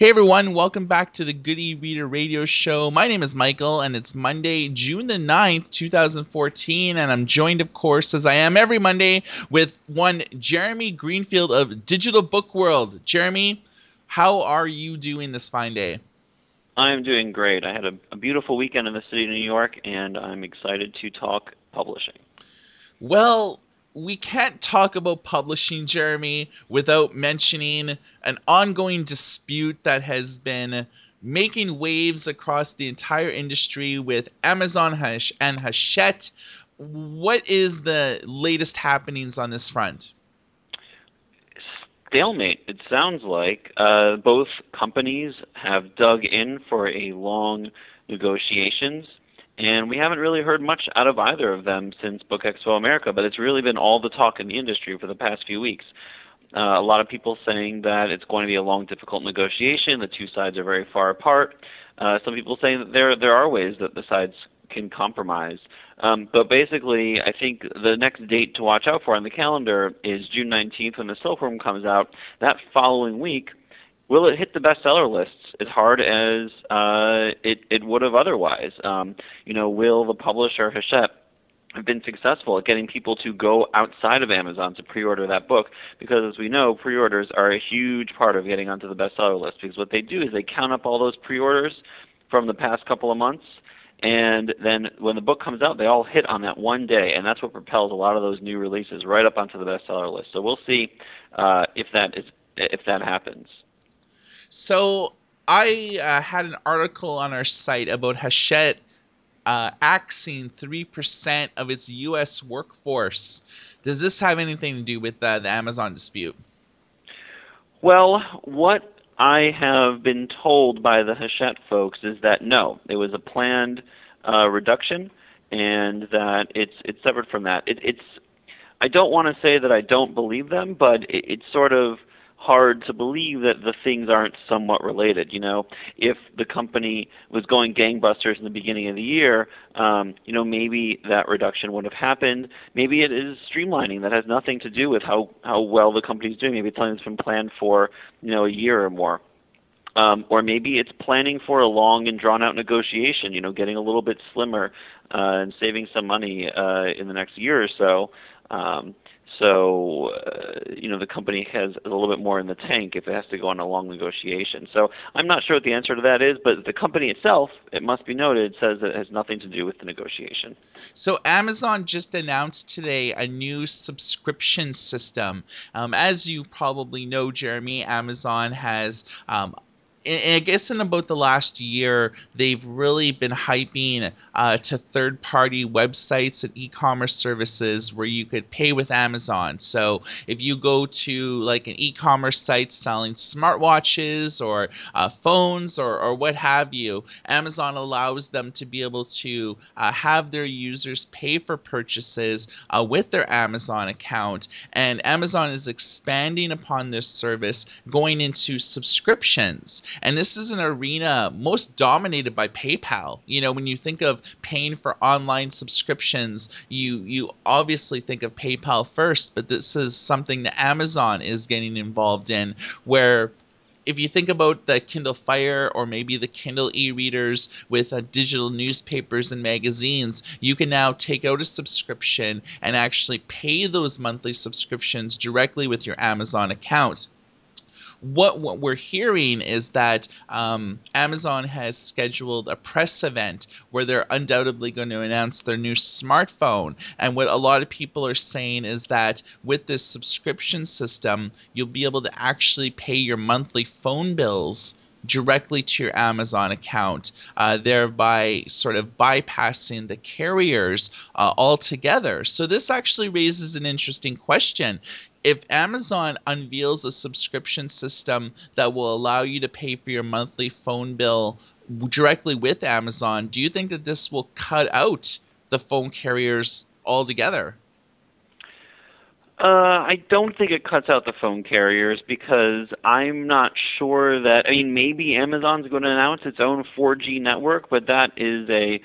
Hey everyone, welcome back to the Good e-Reader Radio Show. My name is Michael and it's Monday, June the 9th, 2014, and I'm joined, of course, as I am every Monday, with one Jeremy Greenfield of Digital Book World. Jeremy, how are you doing this fine day? I'm doing great. I had a, a beautiful weekend in the city of New York, and I'm excited to talk publishing. Well, we can't talk about publishing, Jeremy, without mentioning an ongoing dispute that has been making waves across the entire industry with Amazon and Hachette. What is the latest happenings on this front? Stalemate, it sounds like. Uh, both companies have dug in for a long negotiations and we haven't really heard much out of either of them since Book Expo America, but it's really been all the talk in the industry for the past few weeks. Uh, a lot of people saying that it's going to be a long, difficult negotiation. The two sides are very far apart. Uh, some people saying that there there are ways that the sides can compromise. Um, but basically, I think the next date to watch out for on the calendar is June 19th when the Silkworm comes out. That following week, will it hit the bestseller lists as hard as uh, it it would have otherwise? Um, you know, will the publisher Hachette have been successful at getting people to go outside of Amazon to pre-order that book? Because as we know, pre-orders are a huge part of getting onto the bestseller list. Because what they do is they count up all those pre-orders from the past couple of months. And then when the book comes out, they all hit on that one day, and that's what propels a lot of those new releases right up onto the bestseller list. So we'll see uh, if that is if that happens. So I uh, had an article on our site about Hachette uh, axing 3% of its U.S. workforce. Does this have anything to do with uh, the Amazon dispute? Well, what I have been told by the Hachette folks is that no, it was a planned uh, reduction, and that it's it's separate from that. It, it's I don't want to say that I don't believe them, but it, it's sort of hard to believe that the things aren't somewhat related. You know, if the company was going gangbusters in the beginning of the year, um, you know, maybe that reduction would have happened. Maybe it is streamlining that has nothing to do with how how well the company's doing. Maybe it's something that's been planned for you know a year or more. Um, or maybe it's planning for a long and drawn out negotiation, you know, getting a little bit slimmer uh, and saving some money uh, in the next year or so. Um, so, uh, you know, the company has a little bit more in the tank if it has to go on a long negotiation. So I'm not sure what the answer to that is, but the company itself, it must be noted, says it has nothing to do with the negotiation. So Amazon just announced today a new subscription system. Um, as you probably know, Jeremy, Amazon has um, I guess in about the last year, they've really been hyping uh, to third party websites and e commerce services where you could pay with Amazon. So if you go to like an e commerce site selling smartwatches or uh, phones or, or what have you, Amazon allows them to be able to uh, have their users pay for purchases uh, with their Amazon account. And Amazon is expanding upon this service, going into subscriptions. And this is an arena most dominated by PayPal. You know, when you think of paying for online subscriptions, you you obviously think of PayPal first, but this is something that Amazon is getting involved in where if you think about the Kindle Fire or maybe the Kindle e-readers with uh, digital newspapers and magazines, you can now take out a subscription and actually pay those monthly subscriptions directly with your Amazon account what, what we're hearing is that um, Amazon has scheduled a press event where they're undoubtedly going to announce their new smartphone. And what a lot of people are saying is that with this subscription system, you'll be able to actually pay your monthly phone bills directly to your Amazon account, uh, thereby sort of bypassing the carriers uh, altogether. So, this actually raises an interesting question if Amazon unveils a subscription system that will allow you to pay for your monthly phone bill directly with Amazon, do you think that this will cut out the phone carriers altogether? Uh, I don't think it cuts out the phone carriers because I'm not sure that. I mean, maybe Amazon's going to announce its own 4G network, but that is a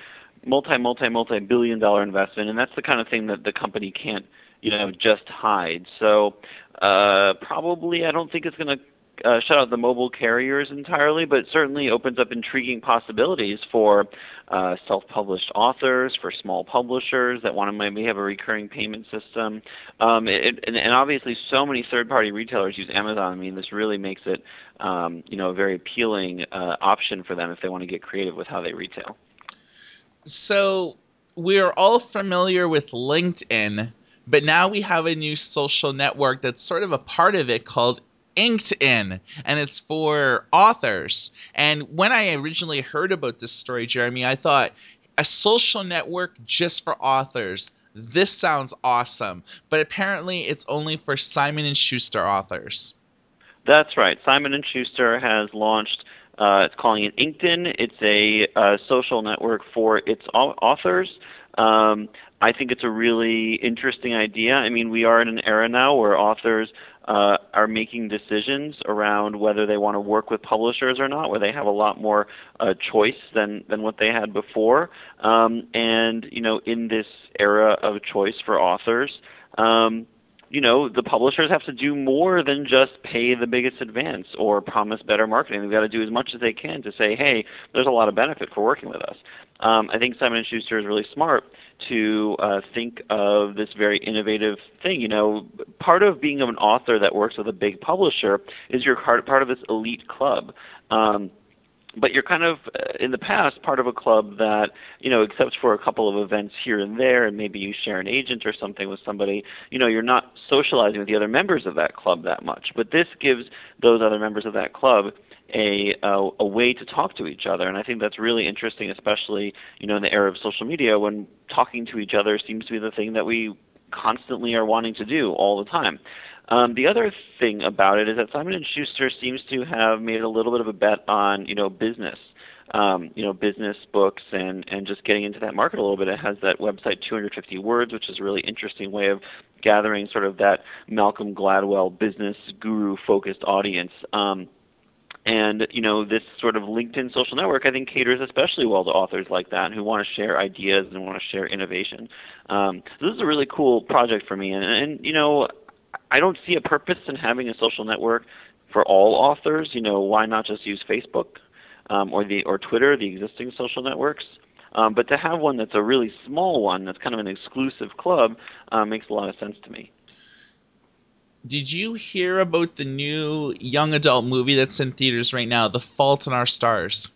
multi, multi, multi billion dollar investment, and that's the kind of thing that the company can't you know, just hide. So uh, probably I don't think it's going to uh, shut out the mobile carriers entirely, but certainly opens up intriguing possibilities for uh, self-published authors, for small publishers that want to maybe have a recurring payment system, um, it, and, and, obviously so many third-party retailers use Amazon. I mean, this really makes it um, you know a very appealing uh, option for them if they want to get creative with how they retail. So we're all familiar with LinkedIn, but now we have a new social network that's sort of a part of it called InkedIn, and it's for authors. And when I originally heard about this story, Jeremy, I thought a social network just for authors. This sounds awesome, but apparently it's only for Simon and Schuster authors. That's right. Simon and Schuster has launched. Uh, it's calling it InkedIn. It's a uh, social network for its authors. Um, I think it's a really interesting idea. I mean, we are in an era now where authors uh, are making decisions around whether they want to work with publishers or not, where they have a lot more uh, choice than than what they had before. Um, and you know, in this era of choice for authors. Um, you know, the publishers have to do more than just pay the biggest advance or promise better marketing. They've got to do as much as they can to say, hey, there's a lot of benefit for working with us. Um, I think Simon & Schuster is really smart to uh, think of this very innovative thing. You know, part of being an author that works with a big publisher is you're part of this elite club. Um, but you're kind of uh, in the past part of a club that you know except for a couple of events here and there and maybe you share an agent or something with somebody you know you're not socializing with the other members of that club that much but this gives those other members of that club a, a a way to talk to each other and i think that's really interesting especially you know in the era of social media when talking to each other seems to be the thing that we constantly are wanting to do all the time um, the other thing about it is that Simon and Schuster seems to have made a little bit of a bet on you know business, um, you know business books and and just getting into that market a little bit. It has that website 250 words, which is a really interesting way of gathering sort of that Malcolm Gladwell business guru focused audience. Um, and you know this sort of LinkedIn social network, I think, caters especially well to authors like that who want to share ideas and want to share innovation. Um, so this is a really cool project for me, and, and you know I don't see a purpose in having a social network for all authors. You know, why not just use Facebook um, or the or Twitter, the existing social networks? Um, but to have one that's a really small one, that's kind of an exclusive club, uh, makes a lot of sense to me. Did you hear about the new young adult movie that's in theaters right now, The Fault in Our Stars?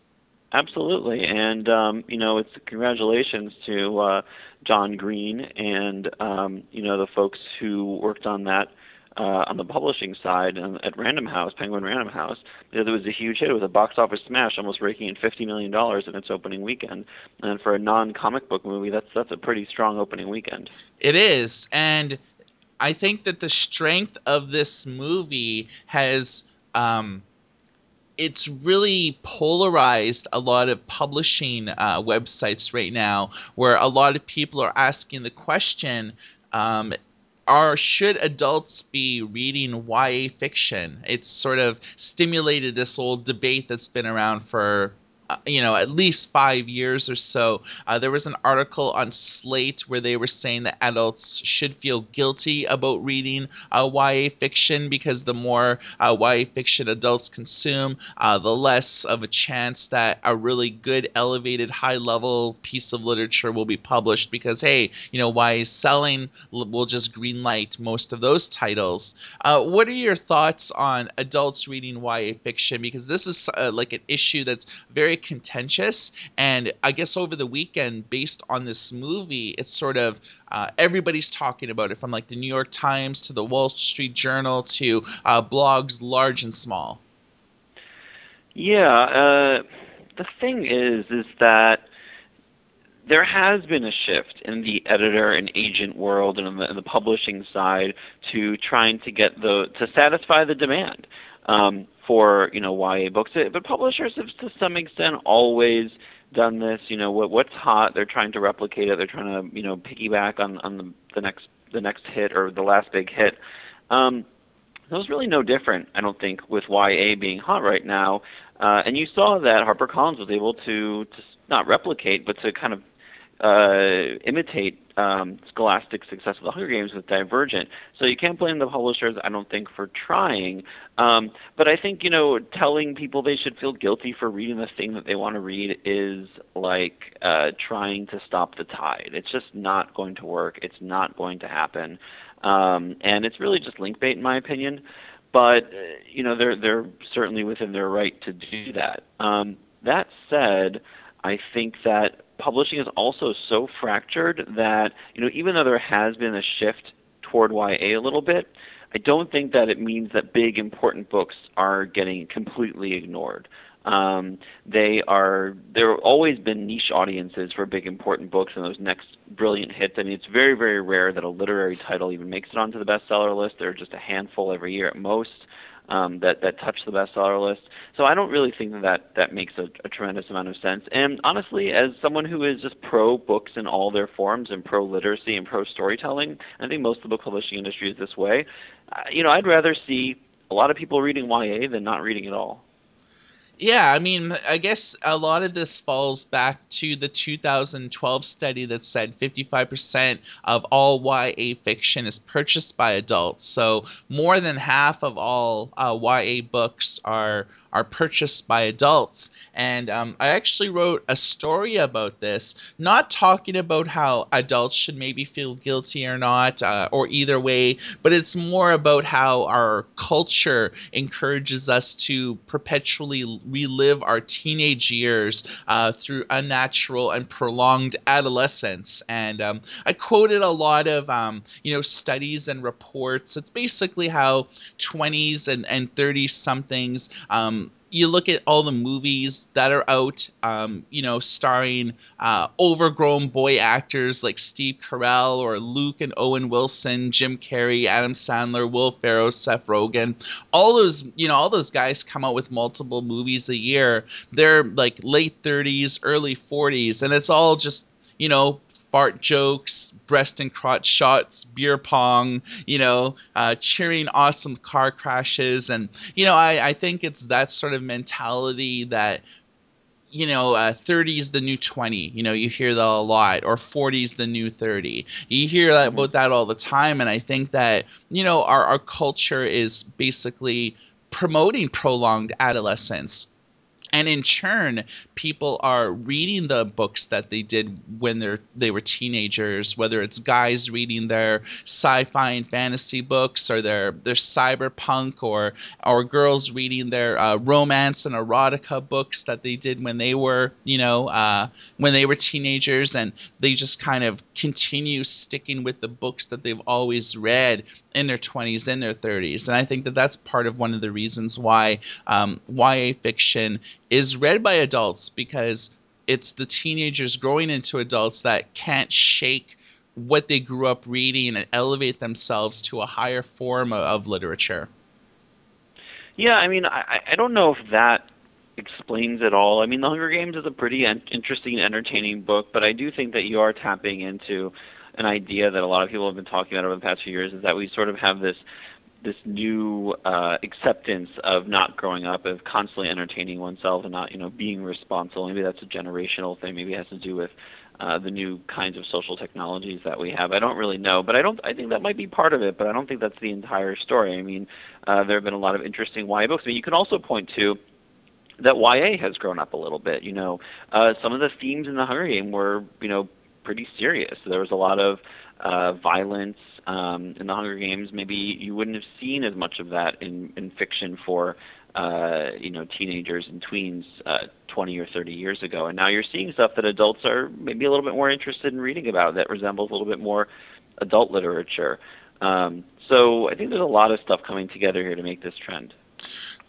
Absolutely, and um, you know, it's congratulations to uh, John Green and um, you know the folks who worked on that uh, on the publishing side at Random House, Penguin Random House, it was a huge hit. It was a box office smash, almost raking in fifty million dollars in its opening weekend. And for a non-comic book movie, that's that's a pretty strong opening weekend. It is, and I think that the strength of this movie has. Um, it's really polarized a lot of publishing uh, websites right now, where a lot of people are asking the question um, are should adults be reading YA fiction? It's sort of stimulated this old debate that's been around for you know, at least five years or so. Uh, there was an article on Slate where they were saying that adults should feel guilty about reading uh, YA fiction because the more uh, YA fiction adults consume, uh, the less of a chance that a really good, elevated, high level piece of literature will be published because, hey, you know, YA is selling, we'll just greenlight most of those titles. Uh, what are your thoughts on adults reading YA fiction? Because this is like an issue that's very contentious. And I guess over the weekend, based on this movie, it's sort of uh, everybody's talking about it from like the New York Times to the Wall Street Journal to uh, blogs large and small. Yeah, uh, the thing is, is that there has been a shift in the editor and agent world and in the, the publishing side to trying to get the to satisfy the demand um, for you know YA books. But publishers have to some extent always done this. You know what what's hot, they're trying to replicate it. They're trying to you know piggyback on on the, the next the next hit or the last big hit. Um, that was really no different, I don't think, with YA being hot right now. Uh, and you saw that HarperCollins was able to to not replicate, but to kind of uh, imitate um, Scholastic success with the Hunger Games with Divergent. So you can't blame the publishers, I don't think, for trying. Um, but I think you know, telling people they should feel guilty for reading the thing that they want to read is like uh, trying to stop the tide. It's just not going to work. It's not going to happen, um, and it's really just link bait, in my opinion. But uh, you know, they're they're certainly within their right to do that. Um, that said, I think that publishing is also so fractured that you know even though there has been a shift toward YA a little bit, I don't think that it means that big important books are getting completely ignored. Um, they are there have always been niche audiences for big important books and those next brilliant hits. I mean, it's very very rare that a literary title even makes it onto the bestseller list. There are just a handful every year at most um, that that touch the bestseller list. So I don't really think that that, makes a, a tremendous amount of sense. And honestly, as someone who is just pro books in all their forms and pro literacy and pro storytelling, I think most of the book publishing industry is this way. Uh, you know, I'd rather see a lot of people reading YA than not reading at all. Yeah, I mean, I guess a lot of this falls back to the 2012 study that said 55% of all YA fiction is purchased by adults. So more than half of all uh, YA books are are purchased by adults. And um, I actually wrote a story about this, not talking about how adults should maybe feel guilty or not, uh, or either way, but it's more about how our culture encourages us to perpetually relive our teenage years uh, through unnatural and prolonged adolescence. And um, I quoted a lot of um, you know studies and reports. It's basically how 20s and, and 30 somethings um, you look at all the movies that are out, um, you know, starring uh, overgrown boy actors like Steve Carell or Luke and Owen Wilson, Jim Carrey, Adam Sandler, Will Ferrell, Seth Rogen. All those, you know, all those guys come out with multiple movies a year. They're like late 30s, early 40s, and it's all just, you know, fart jokes, breast and crotch shots, beer pong, you know, uh, cheering awesome car crashes. And, you know, I, I think it's that sort of mentality that you know, uh, 30 is the new 20. You know, you hear that a lot, or 40 is the new 30. You hear that, mm-hmm. about that all the time. And I think that, you know, our, our culture is basically promoting prolonged adolescence and in turn people are reading the books that they did when they're they were teenagers whether it's guys reading their sci-fi and fantasy books or their their cyberpunk or or girls reading their uh, romance and erotica books that they did when they were you know uh, when they were teenagers. And they just kind of continue sticking with the books that they've always read in their 20s in their 30s and i think that that's part of one of the reasons why um, ya fiction is read by adults because it's the teenagers growing into adults that can't shake what they grew up reading and elevate themselves to a higher form of, of literature. Yeah i mean I, I don't know if that explains it all. I mean the hunger games is a pretty interesting entertaining book but i do think that you are tapping into an idea that a lot of people have been talking about over the past few years is that we sort of have this this new uh, acceptance of not growing up, of constantly entertaining oneself and not, you know, being responsible. Maybe that's a generational thing. Maybe it has to do with uh, the new kinds of social technologies that we have. I don't really know, but I don't. I think that might be part of it, but I don't think that's the entire story. I mean, uh, there have been a lot of interesting YA books. I mean, you can also point to that YA has grown up a little bit. You know, uh, some of the themes in the Hunger Game were, you know, pretty serious. There was a lot of uh, violence um, in the Hunger Games. Maybe you wouldn't have seen as much of that in, in fiction for uh, you know teenagers and tweens uh, 20 or 30 years ago, and now you're seeing stuff that adults are maybe a little bit more interested in reading about that resembles a little bit more adult literature. Um, so I think there's a lot of stuff coming together here to make this trend.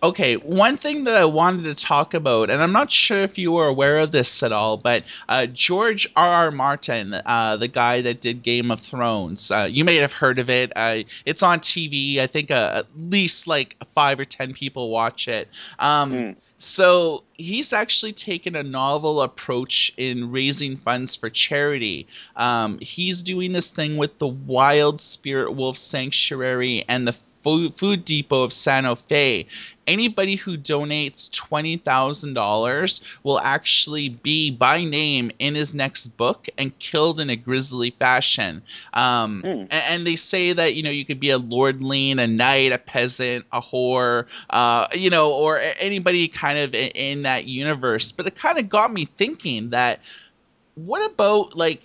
Okay, one thing that I wanted to talk about, and I'm not sure if you were aware of this at all, but uh, George R. R. Martin, uh, the guy that did Game of Thrones, uh, you may have heard of it. Uh, it's on TV. I think uh, at least like five or ten people watch it. Um, mm. So he's actually taken a novel approach in raising funds for charity. Um, he's doing this thing with the Wild Spirit Wolf Sanctuary and the Food, Food Depot of Santa Fe. Anybody who donates $20,000 will actually be by name in his next book and killed in a grisly fashion. Um, Mm. and, and they say that, you know, you could be a lordling, a knight, a peasant, a whore, uh, you know, or anybody kind of in, in that universe. But it kind of got me thinking that what about like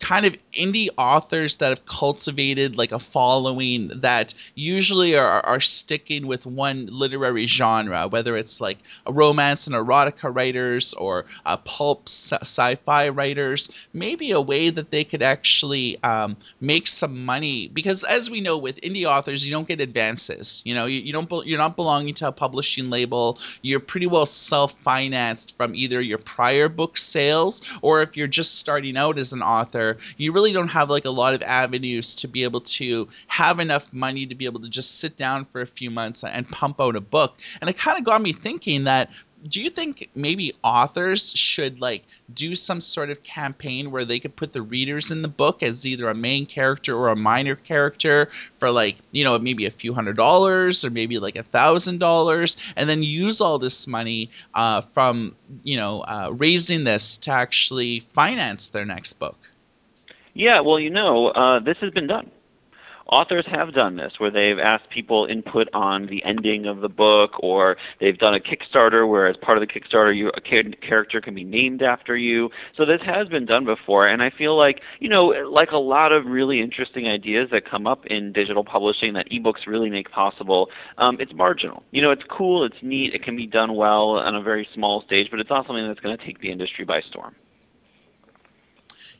kind of indie authors that have cultivated like a following that usually are, are sticking with one literary genre, whether it's like a romance and erotica writers or uh, pulp sci- sci-fi writers, maybe a way that they could actually um, make some money. Because as we know with indie authors, you don't get advances. You know, you, you don't you're not belonging to a publishing label. You're pretty well self-financed from either your prior book sales or if you're just starting out as an author, you really don't have like a lot of avenues to be able to have enough money to be able to just sit down for a few months and pump out a book. And it kind of got me thinking that do you think maybe authors should like do some sort of campaign where they could put the readers in the book as either a main character or a minor character for like you know maybe a few hundred dollars or maybe like a thousand dollars and then use all this money uh, from you know uh, raising this to actually finance their next book Yeah, well, you know, uh, this has been done. Authors have done this where they've asked people input on the ending of the book, or they've done a Kickstarter where, as part of the Kickstarter, you, a character can be named after you. So this has been done before, and I feel like, you know, like a lot of really interesting ideas that come up in digital publishing that ebooks really make possible, um, it's marginal. You know, it's cool, it's neat, it can be done well on a very small stage, but it's not something that's going to take the industry by storm.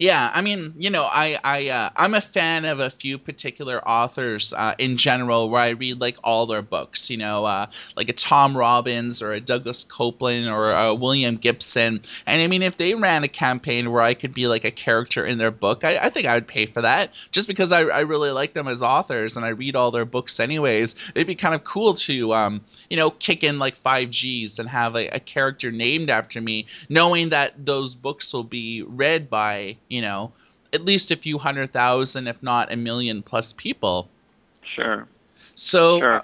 Yeah, I mean, you know, I I uh, I'm a fan of a few particular authors uh, in general, where I read like all their books. You know, uh, like a Tom Robbins or a Douglas Coupland or a William Gibson. And I mean, if they ran a campaign where I could be like a character in their book, I, I think I would pay for that, just because I, I really like them as authors and I read all their books anyways. It'd be kind of cool to um, you know, kick in like five G's and have a, a character named after me, knowing that those books will be read by you know, at least a few hundred thousand, if not a million plus people. Sure. So, Sure. uh,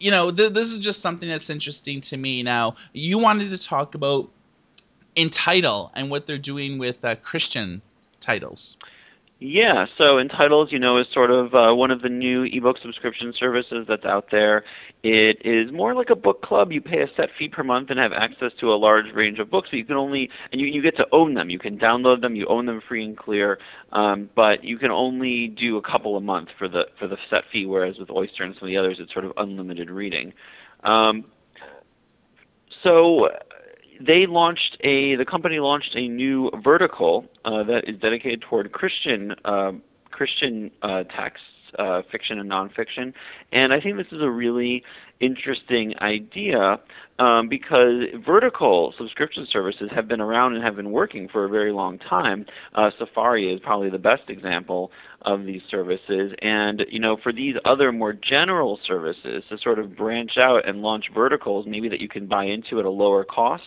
you know, th- this is just something that's interesting to me. Now, you wanted to talk about Entitle and what they're doing with uh, Christian titles. Yeah, so Entitles, you know, is sort of uh, one of the new ebook subscription services that's out there. It is more like a book club. You pay a set fee per month and have access to a large range of books. But you can only and you, you get to own them. You can download them. You own them free and clear. Um, but you can only do a couple a month for the for the set fee. Whereas with Oyster and some of the others, it's sort of unlimited reading. Um, so they launched a the company launched a new vertical uh, that is dedicated toward Christian uh, Christian uh, texts, uh, fiction and nonfiction, and I think this is a really interesting idea um, because vertical subscription services have been around and have been working for a very long time. Uh, Safari is probably the best example of these services, and you know for these other more general services to sort of branch out and launch verticals, maybe that you can buy into at a lower cost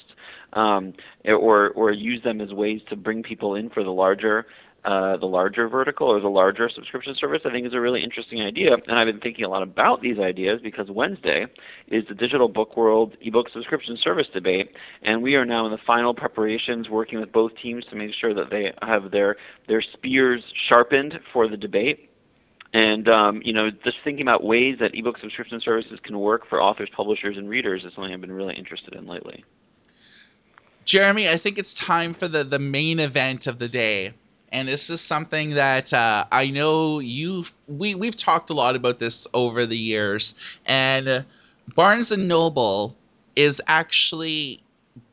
um, or or use them as ways to bring people in for the larger uh, the larger vertical or the larger subscription service, I think is a really interesting idea. And I've been thinking a lot about these ideas because Wednesday is the Digital Book World ebook subscription service debate, and we are now in the final preparations, working with both teams to make sure that they have their their spears sharpened for the debate. And um, you know, just thinking about ways that ebook subscription services can work for authors, publishers, and readers is something I've been really interested in lately. Jeremy, I think it's time for the, the main event of the day. And this is something that uh, I know you we we've talked a lot about this over the years. And Barnes and Noble is actually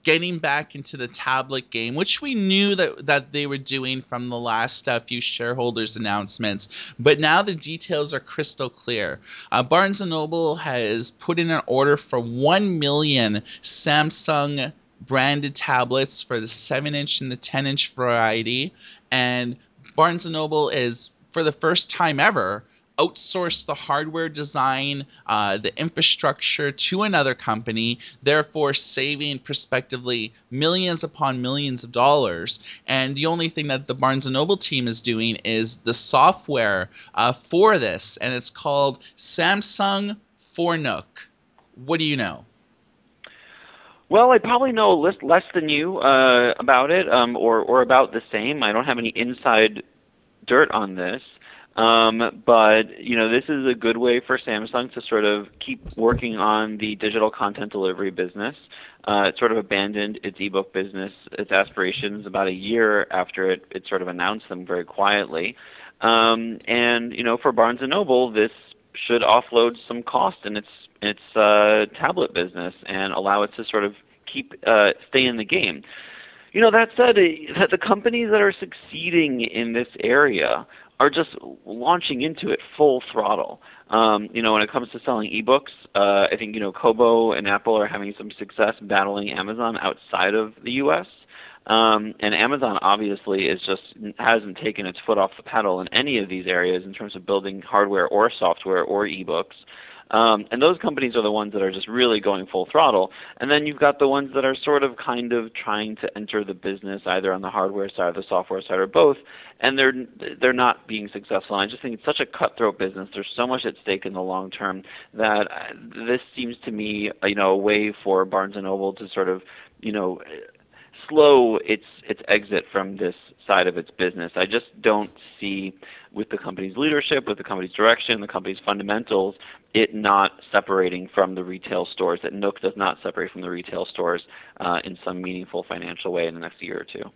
getting back into the tablet game, which we knew that that they were doing from the last uh, few shareholders announcements. But now the details are crystal clear. Uh, Barnes and Noble has put in an order for one million Samsung branded tablets for the 7 inch and the 10 inch variety and barnes and noble is for the first time ever outsource the hardware design, uh, the infrastructure to another company, therefore saving prospectively millions upon millions of dollars. And the only thing that the Barnes and Noble team is doing is the software uh, for this, and it's called Samsung for Nook. What do you know? Well, I probably know less, less than you uh, about it, um, or or about the same. I don't have any inside dirt on this. Um, but you know, this is a good way for Samsung to sort of keep working on the digital content delivery business. Uh, it sort of abandoned its ebook business, its aspirations, about a year after it, it sort of announced them very quietly. Um, and you know, for Barnes and Noble, this should offload some cost in its its uh, tablet business and allow it to sort of keep uh, stay in the game. You know, that said, uh, the companies that are succeeding in this area are just launching into it full throttle. Um, you know, when it comes to selling ebooks, uh, I think you know Kobo and Apple are having some success battling Amazon outside of the U.S. Um, and Amazon obviously is just hasn't taken its foot off the pedal in any of these areas in terms of building hardware or software or ebooks. Um, and those companies are the ones that are just really going full throttle. And then you've got the ones that are sort of kind of trying to enter the business either on the hardware side or the software side or both, and they're they're not being successful. And I just think it's such a cutthroat business. There's so much at stake in the long term that uh, this seems to me, you know, a way for Barnes and Noble to sort of, you know, slow its exit from this side of its business. I just don't see with the company's leadership, with the company's direction, the company's fundamentals, it not separating from the retail stores. That Nook does not separate from the retail stores uh, in some meaningful financial way in the next year or two.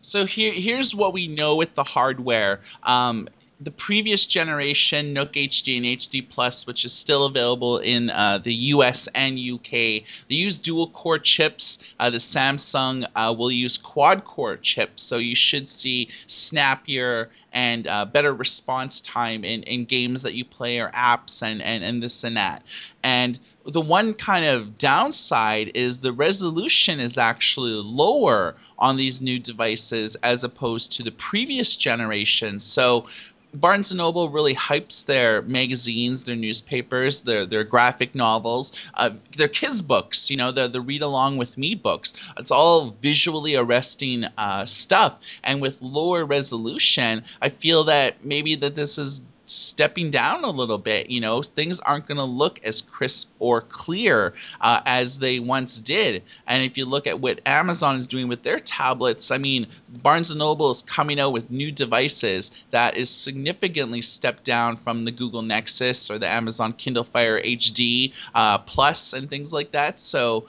So here, here's what we know with the hardware. Um, the previous generation Nook HD and HD Plus, which is still available in uh, the US and UK, they use dual core chips. Uh, the Samsung uh, will use quad core chips, so you should see snappier and uh, better response time in, in games that you play or apps and, and, and this and that. And the one kind of downside is the resolution is actually lower on these new devices as opposed to the previous generation. So Barnes and Noble really hypes their magazines, their newspapers, their their graphic novels, uh, their kids' books. You know, the the read along with me books. It's all visually arresting uh, stuff, and with lower resolution, I feel that maybe that this is stepping down a little bit. You know, things aren't going to look as crisp or clear uh, as they once did. And if you look at what Amazon is doing with their tablets, I mean, Barnes and Noble is coming out with new devices that is significantly stepped down from the Google Nexus or the Amazon Kindle Fire HD uh, Plus and things like that. So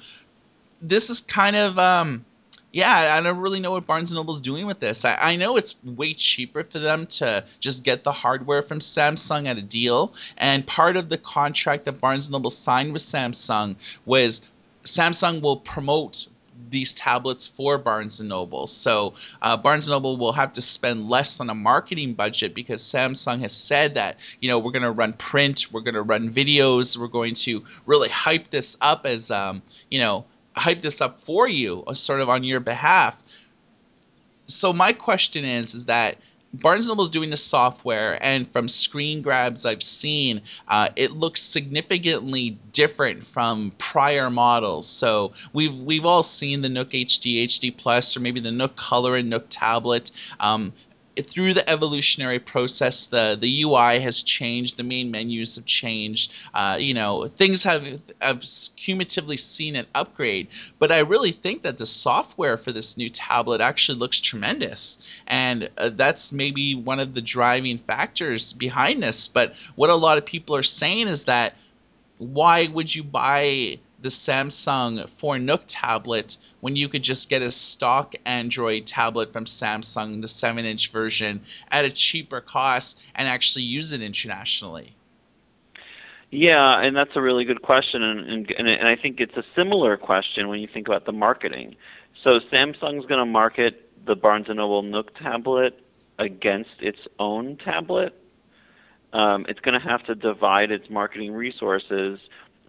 this is kind of um, yeah, I don't really know what Barnes and Noble is doing with this. I, I know it's way cheaper for them to just get the hardware from Samsung at a deal, and part of the contract that Barnes Noble signed with Samsung was Samsung will promote these tablets for Barnes Noble. So uh, Barnes Noble will have to spend less on a marketing budget because Samsung has said that you know we're going to run print, we're going to run videos, we're going to really hype this up as um, you know hype this up for you, uh, sort of on your behalf. So my question is, is that Barnes Noble is doing the software, and from screen grabs I've seen, uh, it looks significantly different from prior models. So we've we've all seen the Nook HD, HD Plus, or maybe the Nook Color and Nook Tablet. Um, through the evolutionary process, the the UI has changed, the main menus have changed. Uh, you know, things have have cumulatively seen an upgrade. But I really think that the software for this new tablet actually looks tremendous, and uh, that's maybe one of the driving factors behind this. But what a lot of people are saying is that why would you buy the Samsung for Nook tablet when you could just get a stock Android tablet from Samsung, the 7 inch version, at a cheaper cost and actually use it internationally? Yeah, and that's a really good question, and, and, and I think it's a similar question when you think about the marketing. So Samsung's going to market the Barnes & Noble Nook tablet against its own tablet. Um, it's going to have to divide its marketing resources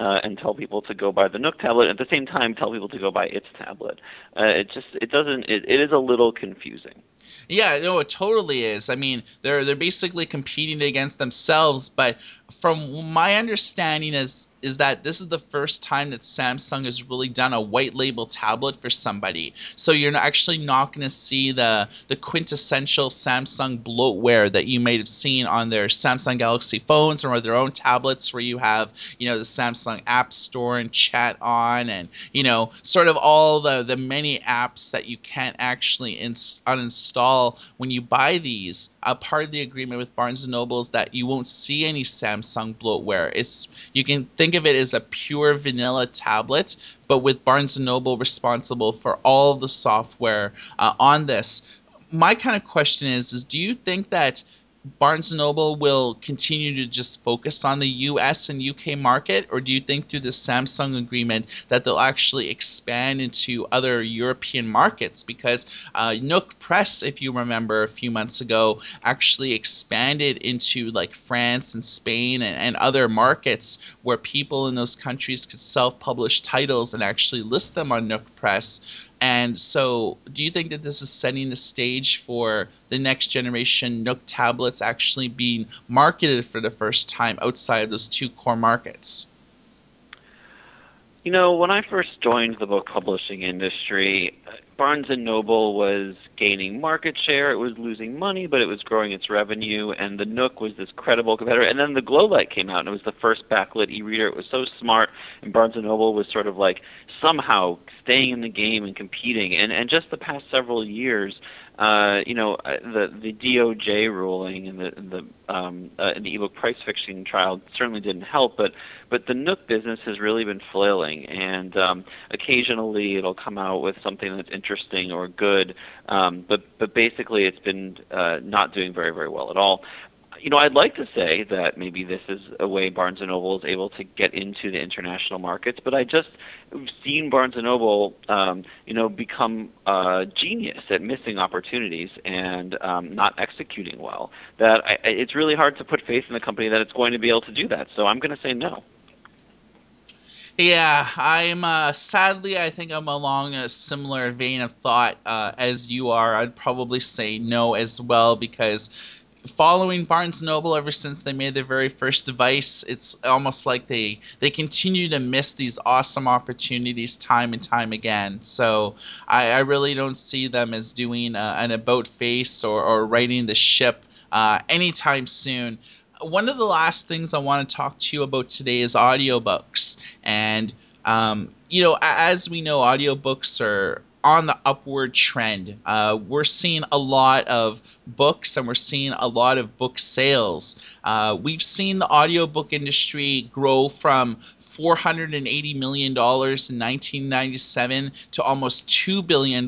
uh, and tell people to go buy the Nook tablet. At the same time, tell people to go buy its tablet. Uh, it just it doesn't it, it is a little confusing. Yeah, no, it totally is. I mean, they're they're basically competing against themselves, but from my understanding is is that this is the first time that Samsung has really done a white label tablet for somebody. So you're actually not going to see the the quintessential Samsung bloatware that you might have seen on their Samsung Galaxy phones or their own tablets where you have, you know, the Samsung App Store and ChatON and, you know, sort of all the the many apps that you can't actually ins- uninstall when you buy these. A part of the agreement with Barnes and Noble is that you won't see any Samsung bloatware. It's you can think of it as a pure vanilla tablet, but with Barnes and Noble responsible for all the software uh, on this. My kind of question is: is do you think that Barnes and Noble will continue to just focus on the US and UK market, or do you think through the Samsung agreement that they'll actually expand into other European markets? Because uh, Nook Press, if you remember a few months ago, actually expanded into like France and Spain and, and other markets where people in those countries could self publish titles and actually list them on Nook Press. And so, do you think that this is setting the stage for the next generation Nook tablets actually being marketed for the first time outside of those two core markets? You know, when I first joined the book publishing industry, Barnes and Noble was gaining market share. It was losing money, but it was growing its revenue. And the Nook was this credible competitor. And then the Glowlight came out, and it was the first backlit e-reader. It was so smart, and Barnes and Noble was sort of like somehow staying in the game and competing. And and just the past several years, uh, you know, uh, the the DOJ ruling and the the um, uh, the ebook price fixing trial certainly didn't help, but but the Nook business has really been flailing, and um, occasionally it'll come out with something that's interesting or good, um, but but basically it's been uh, not doing very very well at all you know, I'd like to say that maybe this is a way Barnes and Noble is able to get into the international markets, but I just seen Barnes and Noble, um, you know, become a genius at missing opportunities and um, not executing well. That I, it's really hard to put faith in the company that it's going to be able to do that. So I'm going to say no. Yeah, I'm uh, sadly, I think I'm along a similar vein of thought uh, as you are. I'd probably say no as well because following Barnes Noble ever since they made their very first device, it's almost like they they continue to miss these awesome opportunities time and time again. So I, I really don't see them as doing an about face or, or the ship uh, anytime soon one of the last things I want to talk to you about today is audiobooks. And, um, you know, as we know, audiobooks are on the upward trend. Uh, we're seeing a lot of books and we're seeing a lot of book sales. Uh, we've seen the audiobook industry grow from $480 million in 1997 to almost $2 billion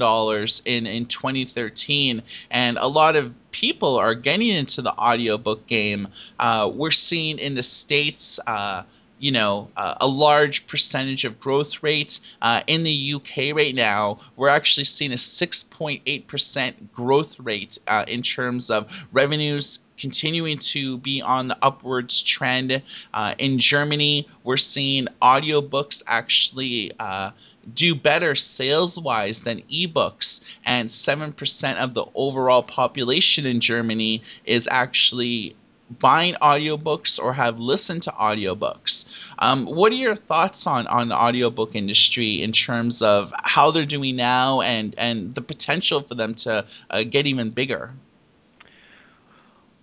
in, in 2013. And a lot of people are getting into the audiobook game. Uh, we're seeing in the States, uh, you know, uh, a large percentage of growth rate. Uh, in the UK right now, we're actually seeing a 6.8% growth rate uh, in terms of revenues continuing to be on the upwards trend. Uh, in Germany, we're seeing audiobooks actually uh, do better sales wise than ebooks, and 7% of the overall population in Germany is actually buying audiobooks or have listened to audiobooks. Um, what are your thoughts on, on the audiobook industry in terms of how they're doing now and, and the potential for them to uh, get even bigger?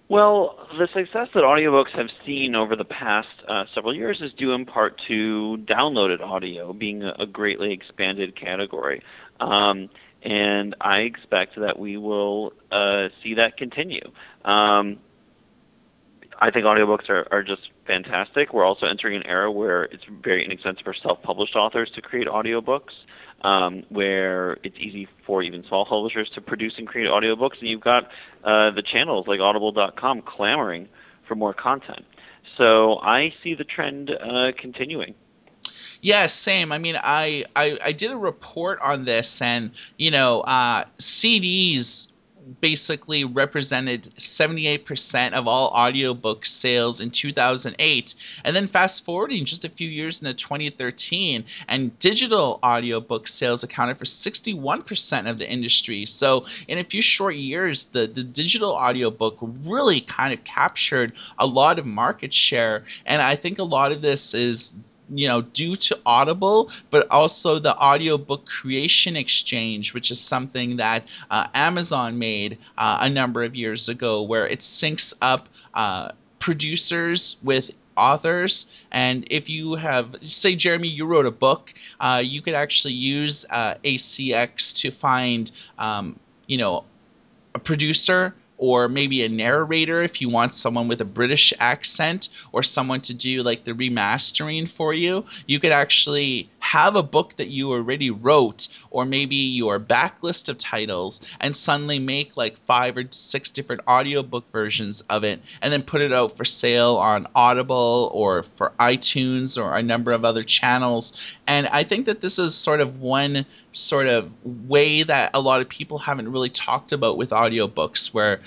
Well, the success that audiobooks have seen over the past uh, several years is due in part to downloaded audio being a, greatly expanded category. Um, and I expect that we will uh, see that continue. Um, I think audiobooks are, are just fantastic. We're also entering an era where it's very inexpensive for self-published authors to create audiobooks, um, where it's easy for even small publishers to produce and create audiobooks. And you've got uh, the channels like Audible.com clamoring for more content. So I see the trend uh, continuing. Yeah, same. I mean, I, I I did a report on this, and you know, uh, CDs basically represented 78% of all audiobook sales in 2008 and then fast forwarding just a few years into 2013 and digital audiobook sales accounted for 61% of the industry. So in a few short years the, the digital audiobook really kind of captured a lot of market share. And i think a lot of this is you know due to audible but also the audiobook creation exchange which is something that uh, amazon made uh, a number of years ago where it syncs up uh, producers with authors. And if you have say jeremy you wrote a book uh, you could actually use uh, acx to find um, you know a producer or maybe a narrator if you want someone with a British accent or someone to do like the remastering for you. You could actually have a book that you already wrote or maybe your backlist of titles and suddenly make like five or six different audiobook versions of it and then put it out for sale on Audible or for iTunes or a number of other channels. And I think that this is sort of one sort of way that a lot of people haven't really talked about with audiobooks where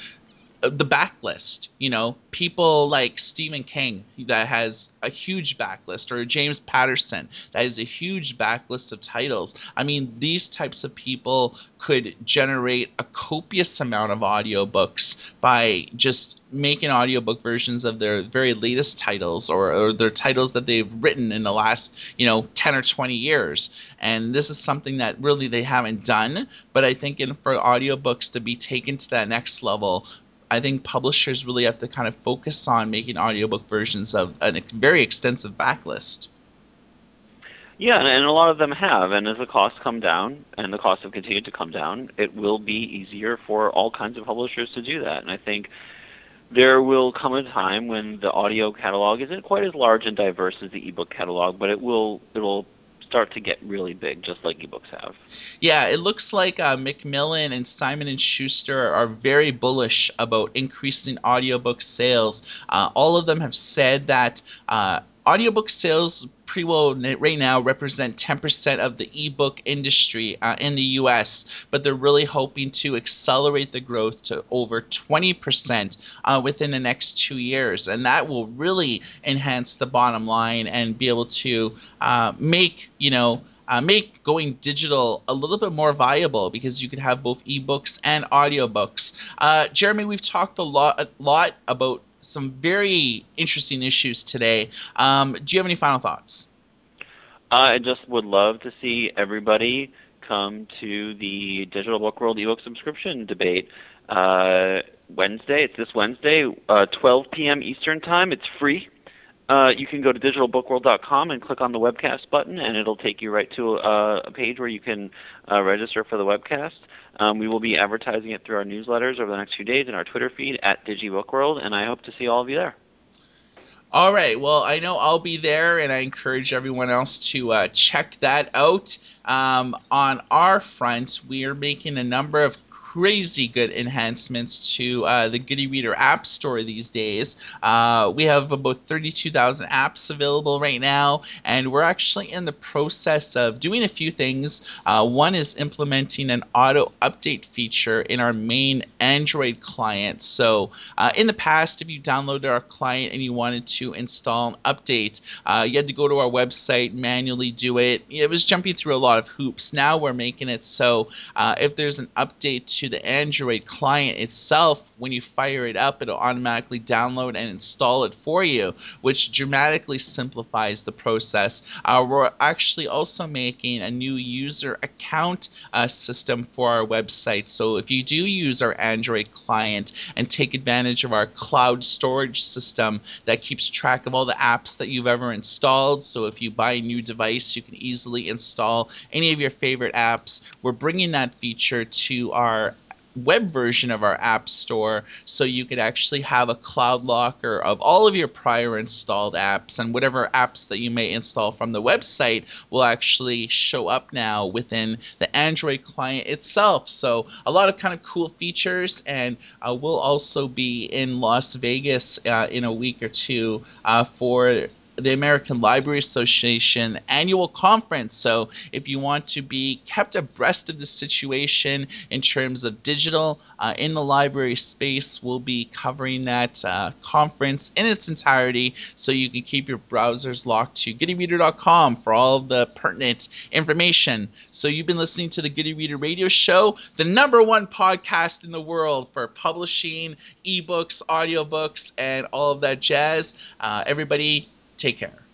the backlist you know people like stephen king that has a huge backlist or james patterson that has a huge backlist of titles. I mean these types of people could generate a copious amount of audiobooks by just making audiobook versions of their very latest titles or, or their titles that they've written in the last you know 10 or 20 years. And this is something that really they haven't done but i think in, for audiobooks to be taken to that next level I think publishers really have to kind of focus on making audiobook versions of a very extensive backlist. Yeah, and a lot of them have. And as the costs come down, and the costs have continued to come down, it will be easier for all kinds of publishers to do that. And I think there will come a time when the audio catalog isn't quite as large and diverse as the ebook catalog, but it will it will start to get really big, just like ebooks have. Yeah, it looks like uh, Macmillan and Simon and Schuster are very bullish about increasing audiobook sales. Uh, all of them have said that uh, audiobook sales pretty well right now represent 10% of the ebook industry uh, in the US, but they're really hoping to accelerate the growth to over 20% uh, within the next two years. And that will really enhance the bottom line and be able to uh, make, you know, uh, make going digital a little bit more viable because you could have both ebooks and audiobooks. Uh, Jeremy, we've talked a lot, a lot about some very interesting issues today. Um, do you have any final thoughts? I just would love to see everybody come to the Digital Book World ebook subscription debate uh, Wednesday. It's this Wednesday, uh, 12 p.m. Eastern Time. It's free. Uh, you can go to digitalbookworld.com and click on the webcast button, and it'll take you right to a, a page where you can uh, register for the webcast. Um, we will be advertising it through our newsletters over the next few days and our Twitter feed at DigiBookWorld, and I hope to see all of you there. All right. Well, I know I'll be there, and I encourage everyone else to uh, check that out. Um, on our front, we are making a number of crazy good enhancements to uh, the Good e-Reader App Store these days. Uh, we have about 32,000 apps available right now, and we're actually in the process of doing a few things. Uh, one is implementing an auto update feature in our main Android client. So, uh, in the past, if you downloaded our client and you wanted to install an update, uh, you had to go to our website, manually do it. It was jumping through a lot of hoops. Now we're making it so uh, if there's an update to the Android client itself, when you fire it up, it'll automatically download and install it for you, which dramatically simplifies the process. Uh, we're actually also making a new user account uh, system for our website. So if you do use our Android client and take advantage of our cloud storage system that keeps track of all the apps that you've ever installed, so if you buy a new device, you can easily install any of your favorite apps. We're bringing that feature to our web version of our app store so you could actually have a cloud locker of all of your prior installed apps and whatever apps that you may install from the website will actually show up now within the android client itself. So a lot of kind of cool features and uh, we'll also be in las vegas uh, in a week or two uh, for the American Library Association annual conference. So if you want to be kept abreast of the situation in terms of digital uh, in the library space, we'll be covering that uh, conference in its entirety so you can keep your browsers locked to GoodEreader.com for all the pertinent information. So you've been listening to the Good Reader Radio Show, the number one podcast in the world for publishing ebooks, audiobooks, and all of that jazz. Uh, everybody, take care.